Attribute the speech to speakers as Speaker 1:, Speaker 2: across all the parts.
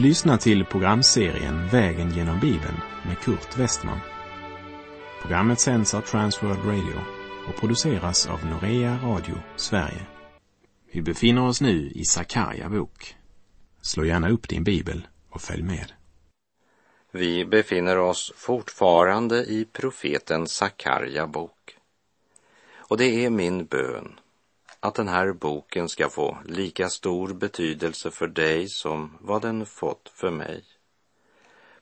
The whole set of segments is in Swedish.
Speaker 1: Du lyssnar till programserien Vägen genom Bibeln med Kurt Westman. Programmet sänds av Transworld Radio och produceras av Norea Radio Sverige. Vi befinner oss nu i Sakarja bok. Slå gärna upp din bibel och följ med.
Speaker 2: Vi befinner oss fortfarande i profeten Sakarja bok. Och det är min bön att den här boken ska få lika stor betydelse för dig som vad den fått för mig.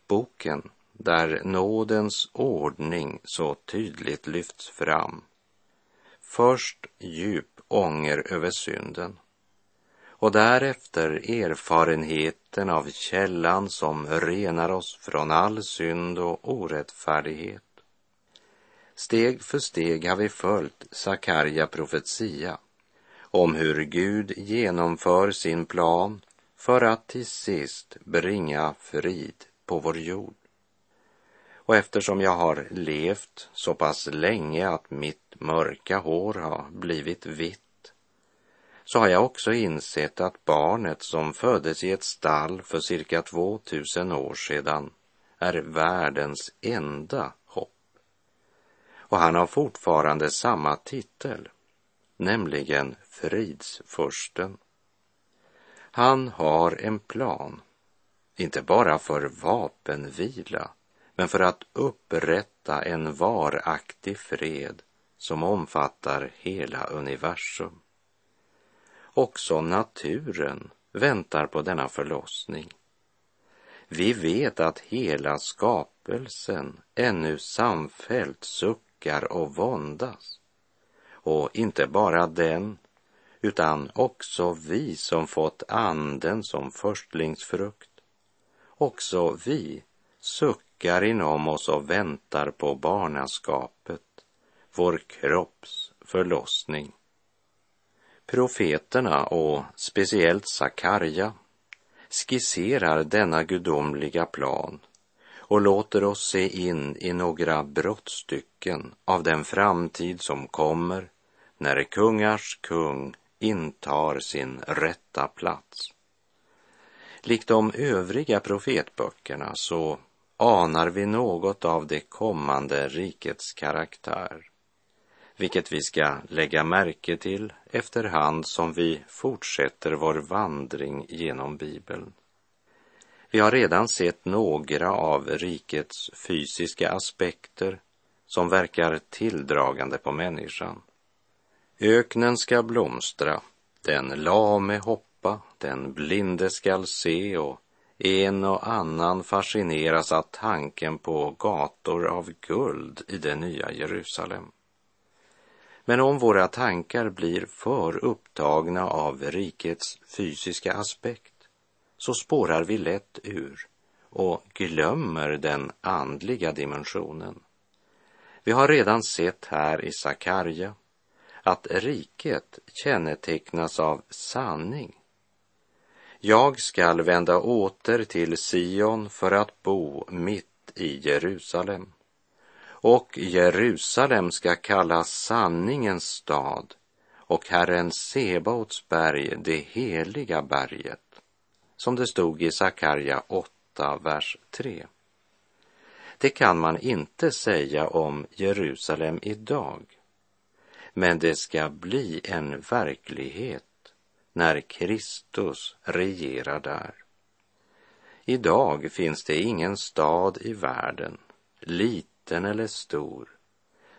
Speaker 2: Boken där nådens ordning så tydligt lyfts fram. Först djup ånger över synden och därefter erfarenheten av källan som renar oss från all synd och orättfärdighet. Steg för steg har vi följt Sakarja profetia om hur Gud genomför sin plan för att till sist bringa frid på vår jord. Och eftersom jag har levt så pass länge att mitt mörka hår har blivit vitt så har jag också insett att barnet som föddes i ett stall för cirka 2000 år sedan är världens enda hopp. Och han har fortfarande samma titel, nämligen fridsfursten. Han har en plan, inte bara för vapenvila, men för att upprätta en varaktig fred som omfattar hela universum. Också naturen väntar på denna förlossning. Vi vet att hela skapelsen ännu samfällt suckar och våndas. Och inte bara den, utan också vi som fått anden som förstlingsfrukt. Också vi suckar inom oss och väntar på barnaskapet, vår kropps förlossning. Profeterna och speciellt Sakarja skisserar denna gudomliga plan och låter oss se in i några brottstycken av den framtid som kommer när kungars kung intar sin rätta plats. Likt de övriga profetböckerna så anar vi något av det kommande rikets karaktär vilket vi ska lägga märke till efterhand som vi fortsätter vår vandring genom Bibeln. Vi har redan sett några av rikets fysiska aspekter som verkar tilldragande på människan. Öknen ska blomstra, den lame hoppa, den blinde skall se och en och annan fascineras av tanken på gator av guld i det nya Jerusalem. Men om våra tankar blir för upptagna av rikets fysiska aspekt så spårar vi lätt ur och glömmer den andliga dimensionen. Vi har redan sett här i Sakarja att riket kännetecknas av sanning. Jag skall vända åter till Sion för att bo mitt i Jerusalem och Jerusalem ska kallas sanningens stad och Herren Sebaots berg det heliga berget, som det stod i Sakarja 8, vers 3. Det kan man inte säga om Jerusalem idag, men det ska bli en verklighet när Kristus regerar där. Idag finns det ingen stad i världen, liten eller stor,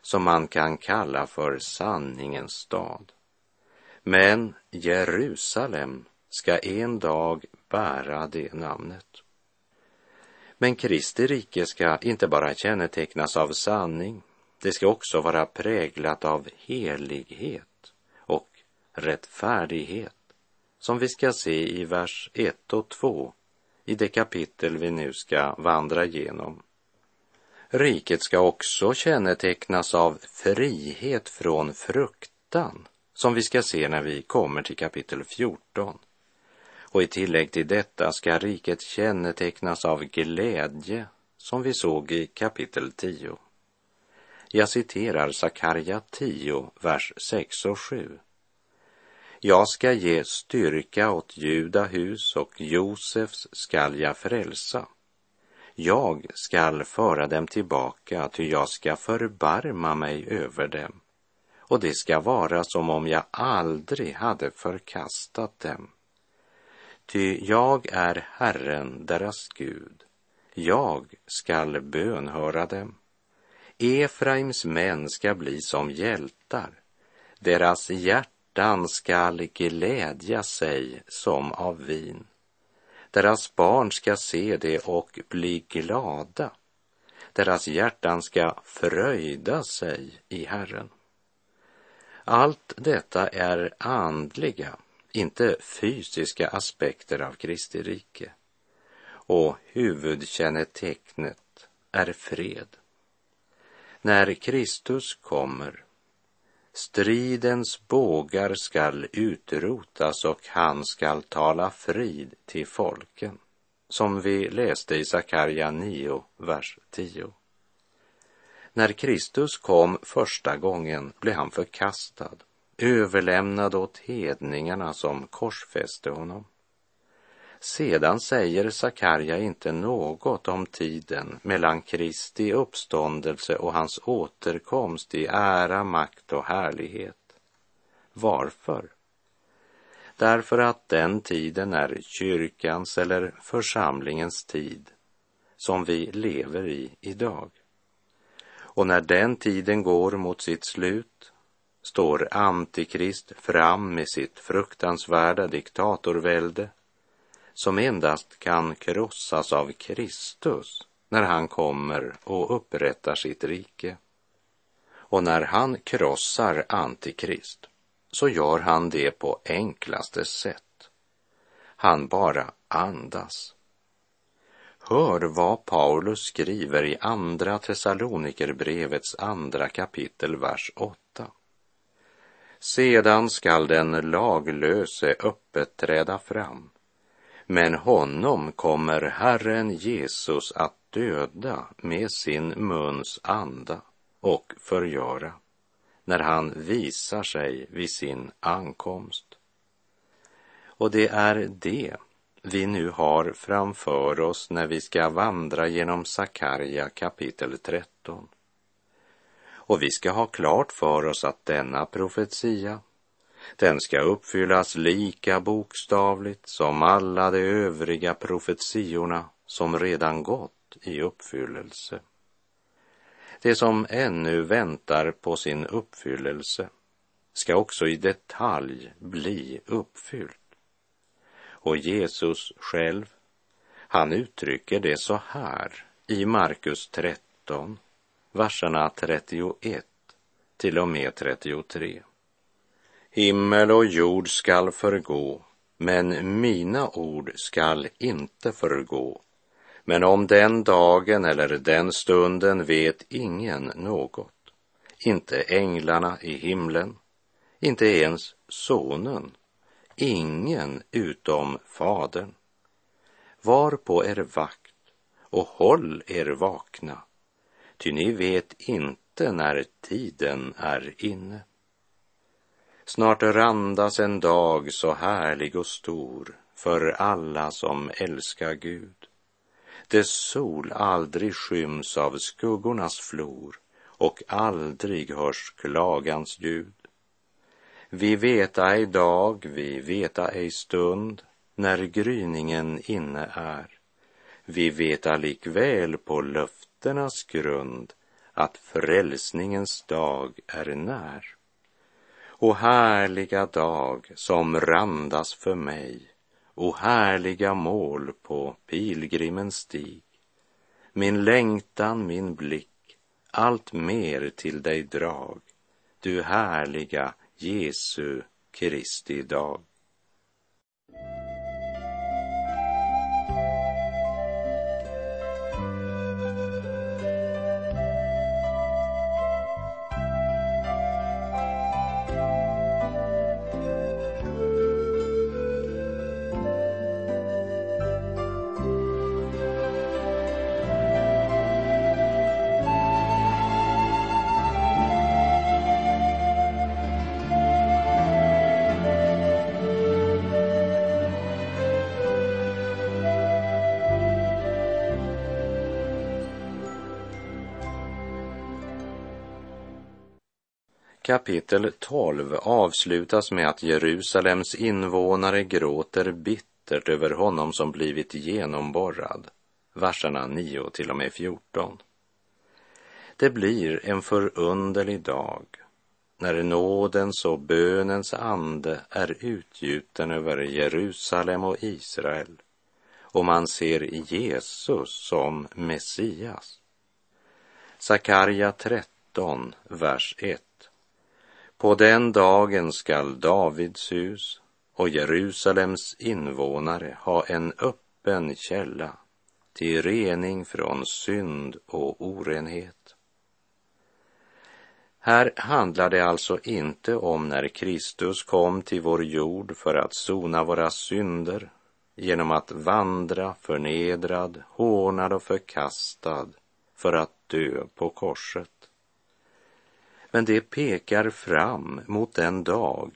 Speaker 2: som man kan kalla för sanningens stad. Men Jerusalem ska en dag bära det namnet. Men Kristi rike ska inte bara kännetecknas av sanning, det ska också vara präglat av helighet och rättfärdighet, som vi ska se i vers 1 och 2 i det kapitel vi nu ska vandra igenom. Riket ska också kännetecknas av frihet från fruktan, som vi ska se när vi kommer till kapitel 14. Och i tillägg till detta ska riket kännetecknas av glädje, som vi såg i kapitel 10. Jag citerar Sakarja 10, vers 6 och 7. Jag ska ge styrka åt Judahus och Josefs skall jag frälsa. Jag skall föra dem tillbaka, ty jag ska förbarma mig över dem och det ska vara som om jag aldrig hade förkastat dem. Ty jag är Herren, deras Gud. Jag skall bönhöra dem. Efraims män ska bli som hjältar. Deras hjärtan skall glädja sig som av vin. Deras barn ska se det och bli glada. Deras hjärtan ska fröjda sig i Herren. Allt detta är andliga, inte fysiska aspekter av Kristi rike. Och huvudkännetecknet är fred. När Kristus kommer, stridens bågar skall utrotas och han skall tala frid till folken, som vi läste i Sakarja 9, vers 10. När Kristus kom första gången blev han förkastad, överlämnad åt hedningarna som korsfäste honom. Sedan säger Sakarja inte något om tiden mellan Kristi uppståndelse och hans återkomst i ära, makt och härlighet. Varför? Därför att den tiden är kyrkans eller församlingens tid som vi lever i idag. Och när den tiden går mot sitt slut står Antikrist fram med sitt fruktansvärda diktatorvälde som endast kan krossas av Kristus när han kommer och upprättar sitt rike. Och när han krossar Antikrist så gör han det på enklaste sätt. Han bara andas. Hör vad Paulus skriver i Andra Thessalonikerbrevets andra kapitel, vers 8. Sedan skall den laglöse öppet träda fram, men honom kommer Herren Jesus att döda med sin muns anda och förgöra när han visar sig vid sin ankomst. Och det är det vi nu har framför oss när vi ska vandra genom Sakarja kapitel 13. Och vi ska ha klart för oss att denna profetia, den ska uppfyllas lika bokstavligt som alla de övriga profetiorna som redan gått i uppfyllelse. Det som ännu väntar på sin uppfyllelse ska också i detalj bli uppfyllt. Och Jesus själv, han uttrycker det så här i Markus 13, verserna 31 till och med 33. Himmel och jord skall förgå, men mina ord skall inte förgå. Men om den dagen eller den stunden vet ingen något, inte änglarna i himlen, inte ens sonen, ingen utom Fadern. Var på er vakt och håll er vakna, ty ni vet inte när tiden är inne. Snart randas en dag så härlig och stor för alla som älskar Gud. Dess sol aldrig skyms av skuggornas flor och aldrig hörs klagans ljud. Vi veta ej dag, vi veta ej stund, när gryningen inne är. Vi veta likväl på löftenas grund att frälsningens dag är när. O härliga dag som randas för mig, o härliga mål på pilgrimens stig. Min längtan, min blick, allt mer till dig drag, du härliga Jesu Kristi dag. Kapitel 12 avslutas med att Jerusalems invånare gråter bittert över honom som blivit genomborrad, verserna 9 till och med 14. Det blir en förunderlig dag när nådens och bönens ande är utgjuten över Jerusalem och Israel och man ser Jesus som Messias. Sakarja 13, vers 1. På den dagen skall Davids hus och Jerusalems invånare ha en öppen källa till rening från synd och orenhet. Här handlar det alltså inte om när Kristus kom till vår jord för att sona våra synder genom att vandra förnedrad, hånad och förkastad för att dö på korset. Men det pekar fram mot den dag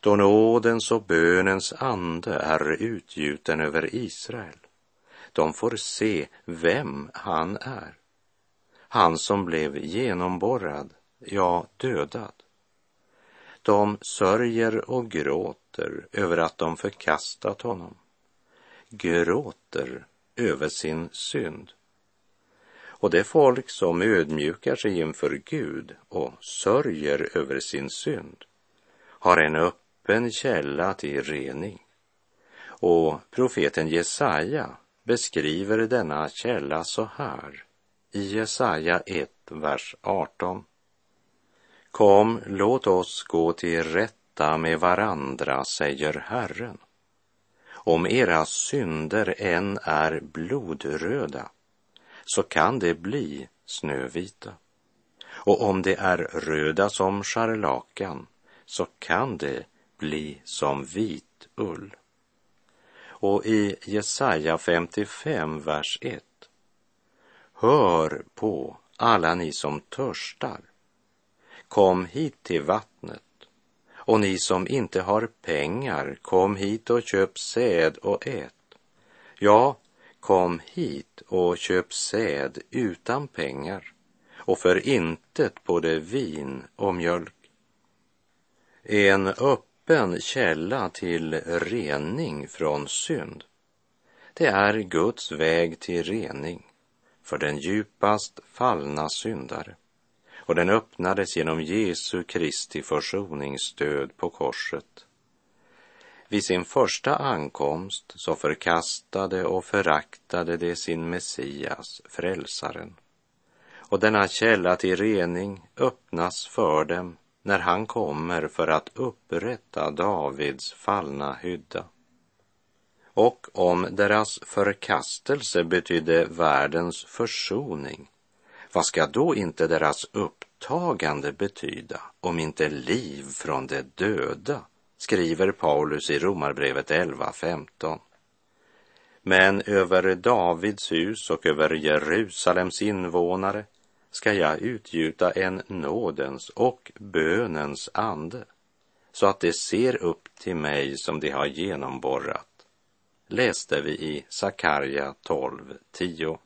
Speaker 2: då nådens och bönens ande är utgjuten över Israel. De får se vem han är. Han som blev genomborrad, ja, dödad. De sörjer och gråter över att de förkastat honom. Gråter över sin synd. Och det folk som ödmjukar sig inför Gud och sörjer över sin synd har en öppen källa till rening. Och profeten Jesaja beskriver denna källa så här i Jesaja 1, vers 18. Kom, låt oss gå till rätta med varandra, säger Herren. Om era synder än är blodröda så kan det bli snövita. Och om det är röda som scharlakan så kan det bli som vit ull. Och i Jesaja 55, vers 1. Hör på alla ni som törstar. Kom hit till vattnet. Och ni som inte har pengar, kom hit och köp säd och ät. Ja, Kom hit och köp säd utan pengar och för intet både vin och mjölk. En öppen källa till rening från synd. Det är Guds väg till rening för den djupast fallna syndare och den öppnades genom Jesu Kristi försoningsstöd på korset vid sin första ankomst så förkastade och föraktade de sin Messias, frälsaren. Och denna källa till rening öppnas för dem när han kommer för att upprätta Davids fallna hydda. Och om deras förkastelse betydde världens försoning, vad ska då inte deras upptagande betyda om inte liv från de döda skriver Paulus i Romarbrevet 11.15. Men över Davids hus och över Jerusalems invånare ska jag utgjuta en nådens och bönens ande så att de ser upp till mig som de har genomborrat. Läste vi i Sakarja 12.10.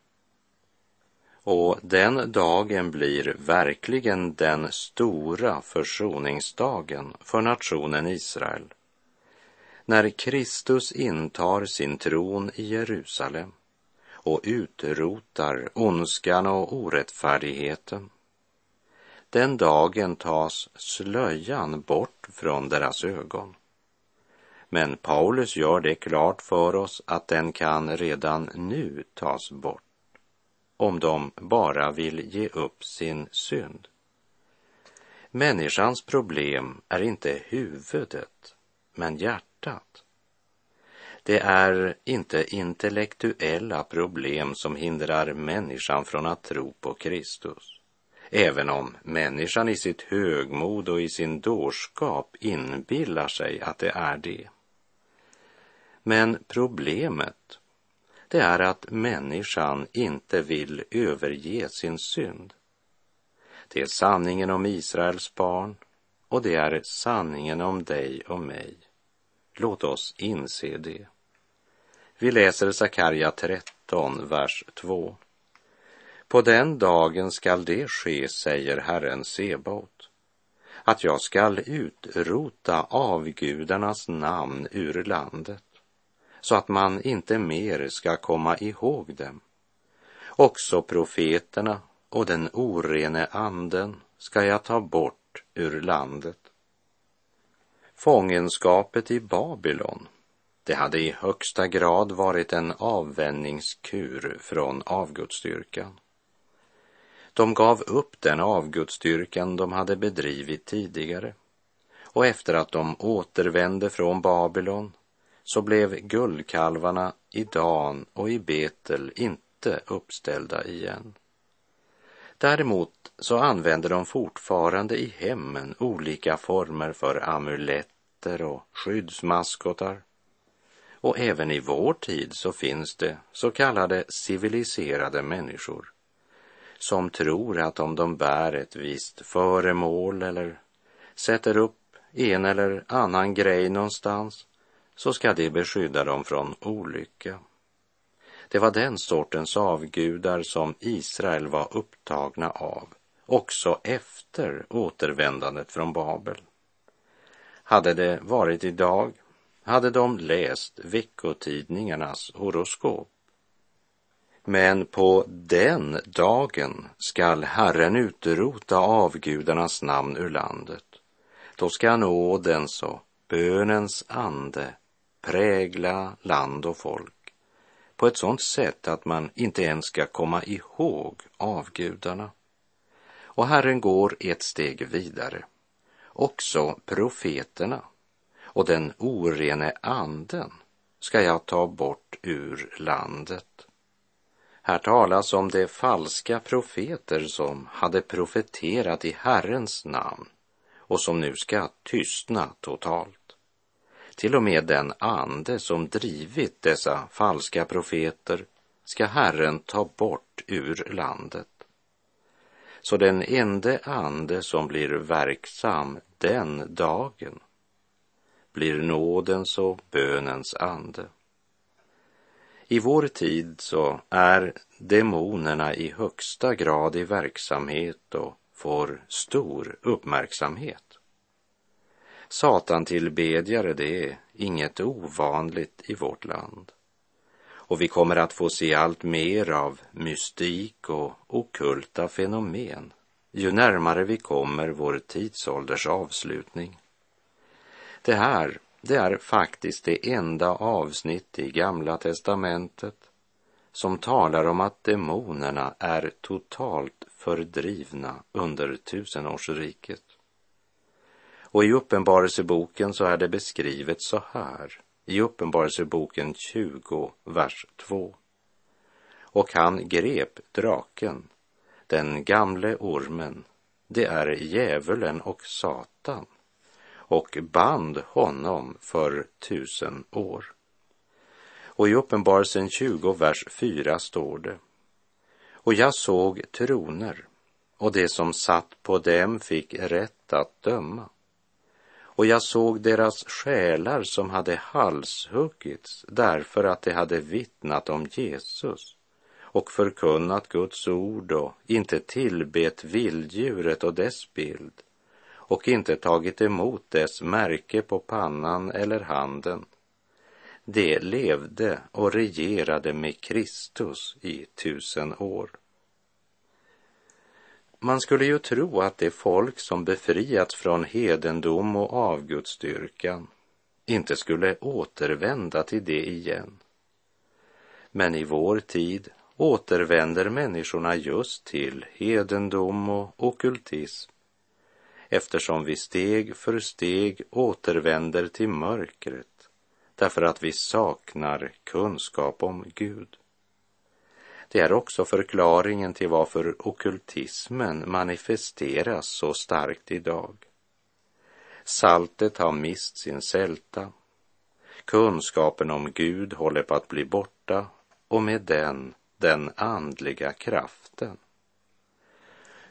Speaker 2: Och den dagen blir verkligen den stora försoningsdagen för nationen Israel. När Kristus intar sin tron i Jerusalem och utrotar ondskan och orättfärdigheten. Den dagen tas slöjan bort från deras ögon. Men Paulus gör det klart för oss att den kan redan nu tas bort om de bara vill ge upp sin synd. Människans problem är inte huvudet, men hjärtat. Det är inte intellektuella problem som hindrar människan från att tro på Kristus, även om människan i sitt högmod och i sin dårskap inbillar sig att det är det. Men problemet det är att människan inte vill överge sin synd. Det är sanningen om Israels barn och det är sanningen om dig och mig. Låt oss inse det. Vi läser Sakarja 13, vers 2. På den dagen skall det ske, säger Herren Sebaot, att jag skall utrota avgudarnas namn ur landet, så att man inte mer ska komma ihåg dem. Också profeterna och den orene anden ska jag ta bort ur landet. Fångenskapet i Babylon, det hade i högsta grad varit en avvänjningskur från avgudsstyrkan. De gav upp den avgudsstyrkan de hade bedrivit tidigare och efter att de återvände från Babylon så blev guldkalvarna i Dan och i Betel inte uppställda igen. Däremot så använder de fortfarande i hemmen olika former för amuletter och skyddsmaskotar. Och även i vår tid så finns det så kallade civiliserade människor som tror att om de bär ett visst föremål eller sätter upp en eller annan grej någonstans så ska det beskydda dem från olycka. Det var den sortens avgudar som Israel var upptagna av, också efter återvändandet från Babel. Hade det varit idag hade de läst veckotidningarnas horoskop. Men på den dagen skall Herren utrota avgudarnas namn ur landet. Då ska nådens och bönens ande prägla land och folk på ett sådant sätt att man inte ens ska komma ihåg avgudarna. Och Herren går ett steg vidare. Också profeterna och den orene anden ska jag ta bort ur landet. Här talas om de falska profeter som hade profeterat i Herrens namn och som nu ska tystna totalt. Till och med den ande som drivit dessa falska profeter ska Herren ta bort ur landet. Så den enda ande som blir verksam den dagen blir nådens och bönens ande. I vår tid så är demonerna i högsta grad i verksamhet och får stor uppmärksamhet. Satantillbedjare, det är inget ovanligt i vårt land. Och vi kommer att få se allt mer av mystik och okulta fenomen ju närmare vi kommer vår tidsålders avslutning. Det här, det är faktiskt det enda avsnitt i Gamla testamentet som talar om att demonerna är totalt fördrivna under tusenårsriket. Och i Uppenbarelseboken så är det beskrivet så här, i Uppenbarelseboken 20, vers 2. Och han grep draken, den gamle ormen, det är djävulen och Satan, och band honom för tusen år. Och i Uppenbarelsen 20, vers 4 står det. Och jag såg troner, och det som satt på dem fick rätt att döma och jag såg deras själar som hade halshuggits därför att de hade vittnat om Jesus och förkunnat Guds ord och inte tillbet vilddjuret och dess bild och inte tagit emot dess märke på pannan eller handen. De levde och regerade med Kristus i tusen år. Man skulle ju tro att det folk som befriats från hedendom och avgudsdyrkan inte skulle återvända till det igen. Men i vår tid återvänder människorna just till hedendom och okultism eftersom vi steg för steg återvänder till mörkret därför att vi saknar kunskap om Gud. Det är också förklaringen till varför okultismen manifesteras så starkt idag. Saltet har mist sin sälta. Kunskapen om Gud håller på att bli borta och med den den andliga kraften.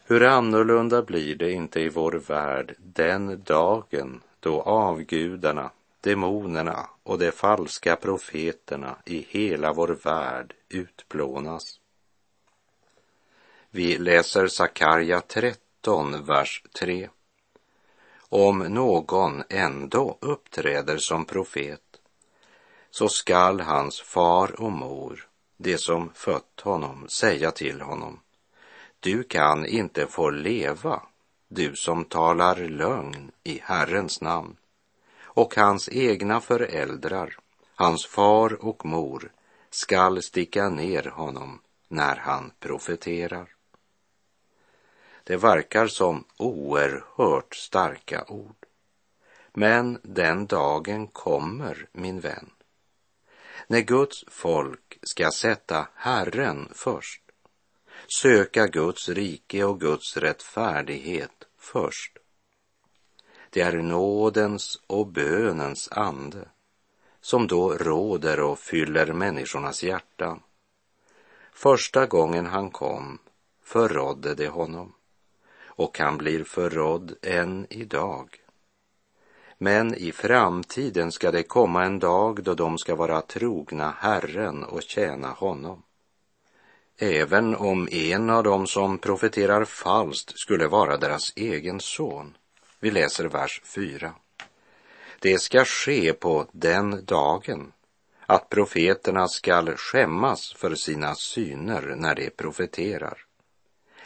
Speaker 2: Hur annorlunda blir det inte i vår värld den dagen då avgudarna demonerna och de falska profeterna i hela vår värld utplånas. Vi läser Sakarja 13, vers 3. om någon ändå uppträder som profet, så skall hans far och mor, det som fött honom, säga till honom, du kan inte få leva, du som talar lögn i Herrens namn. Och hans egna föräldrar, hans far och mor, skall sticka ner honom när han profeterar. Det verkar som oerhört starka ord. Men den dagen kommer, min vän, när Guds folk ska sätta Herren först, söka Guds rike och Guds rättfärdighet först. Det är nådens och bönens ande som då råder och fyller människornas hjärtan. Första gången han kom förrådde det honom och han blir förrådd än idag. Men i framtiden ska det komma en dag då de ska vara trogna Herren och tjäna honom. Även om en av dem som profeterar falskt skulle vara deras egen son. Vi läser vers 4. Det ska ske på den dagen att profeterna skall skämmas för sina syner när de profeterar.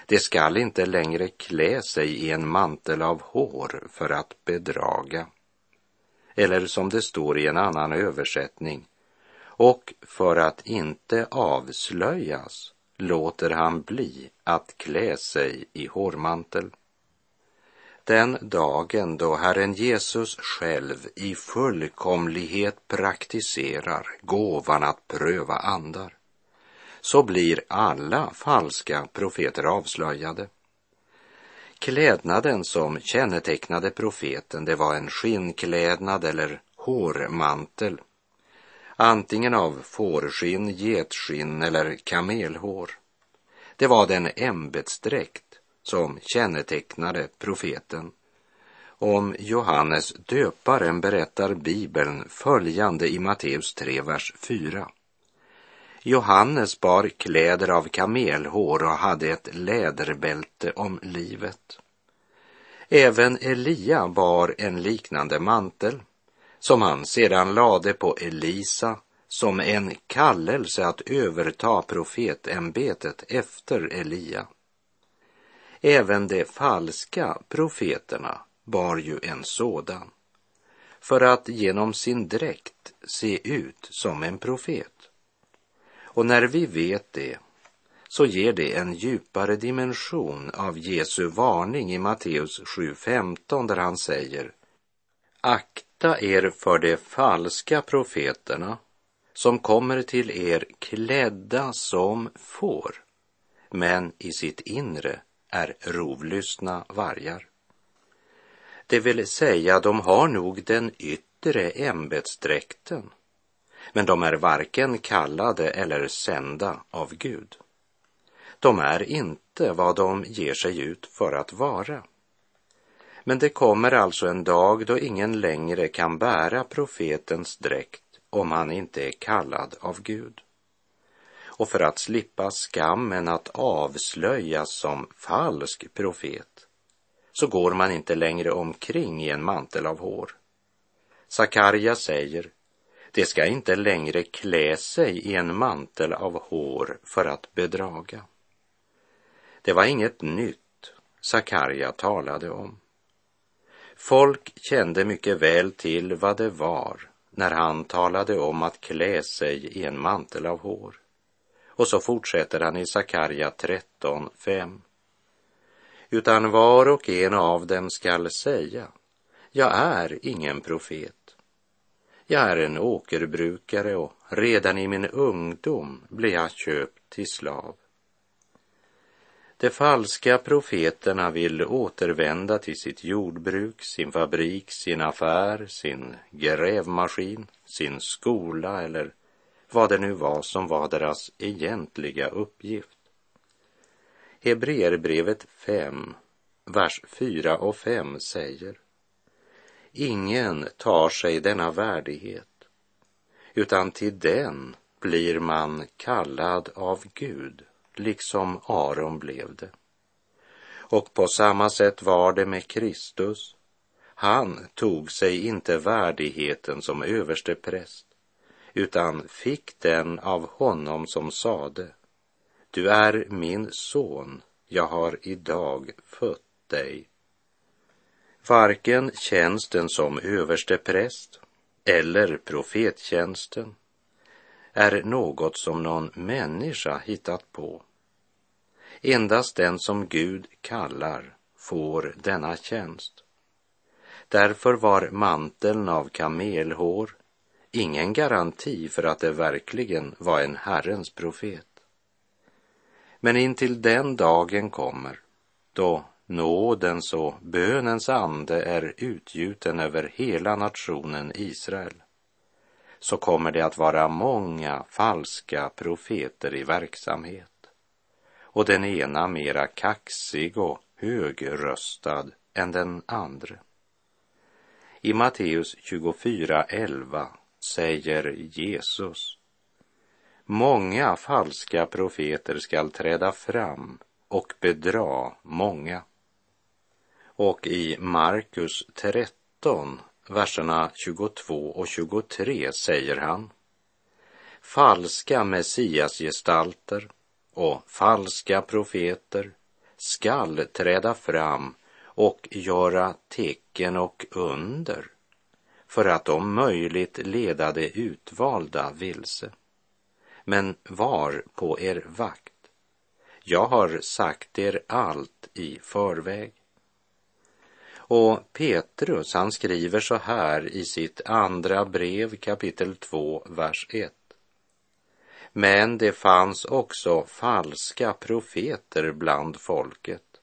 Speaker 2: De skall inte längre klä sig i en mantel av hår för att bedraga. Eller som det står i en annan översättning, och för att inte avslöjas låter han bli att klä sig i hårmantel. Den dagen då Herren Jesus själv i fullkomlighet praktiserar gåvan att pröva andar, så blir alla falska profeter avslöjade. Klädnaden som kännetecknade profeten, det var en skinnklädnad eller hårmantel, antingen av fårskinn, getskinn eller kamelhår. Det var den ämbetsdräkt som kännetecknade profeten. Om Johannes döparen berättar Bibeln följande i Matteus 3, vers 4. Johannes bar kläder av kamelhår och hade ett läderbälte om livet. Även Elia bar en liknande mantel som han sedan lade på Elisa som en kallelse att överta profetämbetet efter Elia. Även de falska profeterna bar ju en sådan för att genom sin dräkt se ut som en profet. Och när vi vet det så ger det en djupare dimension av Jesu varning i Matteus 7.15 där han säger Akta er för de falska profeterna som kommer till er klädda som får, men i sitt inre är rovlystna vargar. Det vill säga, de har nog den yttre ämbetsdräkten, men de är varken kallade eller sända av Gud. De är inte vad de ger sig ut för att vara. Men det kommer alltså en dag då ingen längre kan bära profetens dräkt om han inte är kallad av Gud. Och för att slippa skammen att avslöjas som falsk profet så går man inte längre omkring i en mantel av hår. Sakarja säger, det ska inte längre klä sig i en mantel av hår för att bedraga. Det var inget nytt Sakarja talade om. Folk kände mycket väl till vad det var när han talade om att klä sig i en mantel av hår. Och så fortsätter han i Sakarja 13.5. Utan var och en av dem skall säga, jag är ingen profet. Jag är en åkerbrukare och redan i min ungdom blev jag köpt till slav. De falska profeterna vill återvända till sitt jordbruk, sin fabrik, sin affär, sin grävmaskin, sin skola eller vad det nu var som var deras egentliga uppgift. Hebreerbrevet 5, vers 4 och 5 säger Ingen tar sig denna värdighet, utan till den blir man kallad av Gud liksom Aron blev det. Och på samma sätt var det med Kristus. Han tog sig inte värdigheten som överste präst, utan fick den av honom som sade, du är min son, jag har idag fött dig. Varken tjänsten som överste präst eller profettjänsten är något som någon människa hittat på. Endast den som Gud kallar får denna tjänst. Därför var manteln av kamelhår ingen garanti för att det verkligen var en Herrens profet. Men intill den dagen kommer då nådens och bönens ande är utgjuten över hela nationen Israel så kommer det att vara många falska profeter i verksamhet och den ena mera kaxig och högröstad än den andra. I Matteus 24.11 säger Jesus Många falska profeter skall träda fram och bedra många. Och i Markus 13, verserna 22 och 23 säger han Falska messiasgestalter och falska profeter skall träda fram och göra tecken och under för att om möjligt leda de utvalda vilse. Men var på er vakt. Jag har sagt er allt i förväg. Och Petrus, han skriver så här i sitt andra brev kapitel 2, vers 1. Men det fanns också falska profeter bland folket,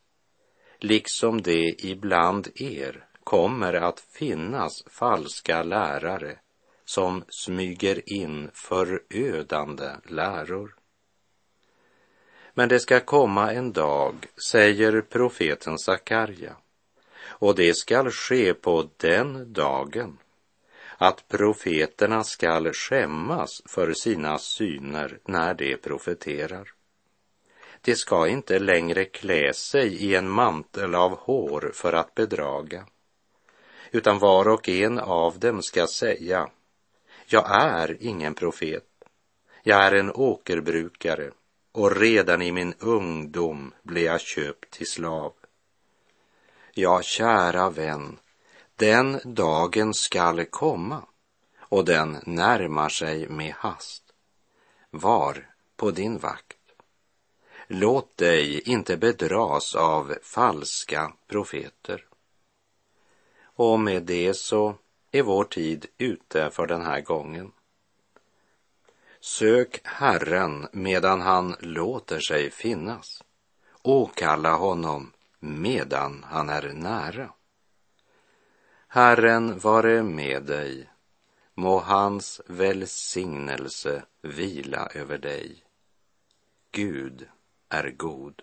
Speaker 2: liksom det ibland er kommer att finnas falska lärare som smyger in förödande läror. Men det ska komma en dag, säger profeten Sakarja, och det skall ske på den dagen att profeterna skall skämmas för sina syner när de profeterar. De ska inte längre klä sig i en mantel av hår för att bedraga, utan var och en av dem ska säga, jag är ingen profet, jag är en åkerbrukare och redan i min ungdom blev jag köpt till slav. Ja, kära vän, den dagen skall komma och den närmar sig med hast. Var på din vakt. Låt dig inte bedras av falska profeter. Och med det så är vår tid ute för den här gången. Sök Herren medan han låter sig finnas. Åkalla honom medan han är nära. Herren vare med dig. Må hans välsignelse vila över dig. Gud är god.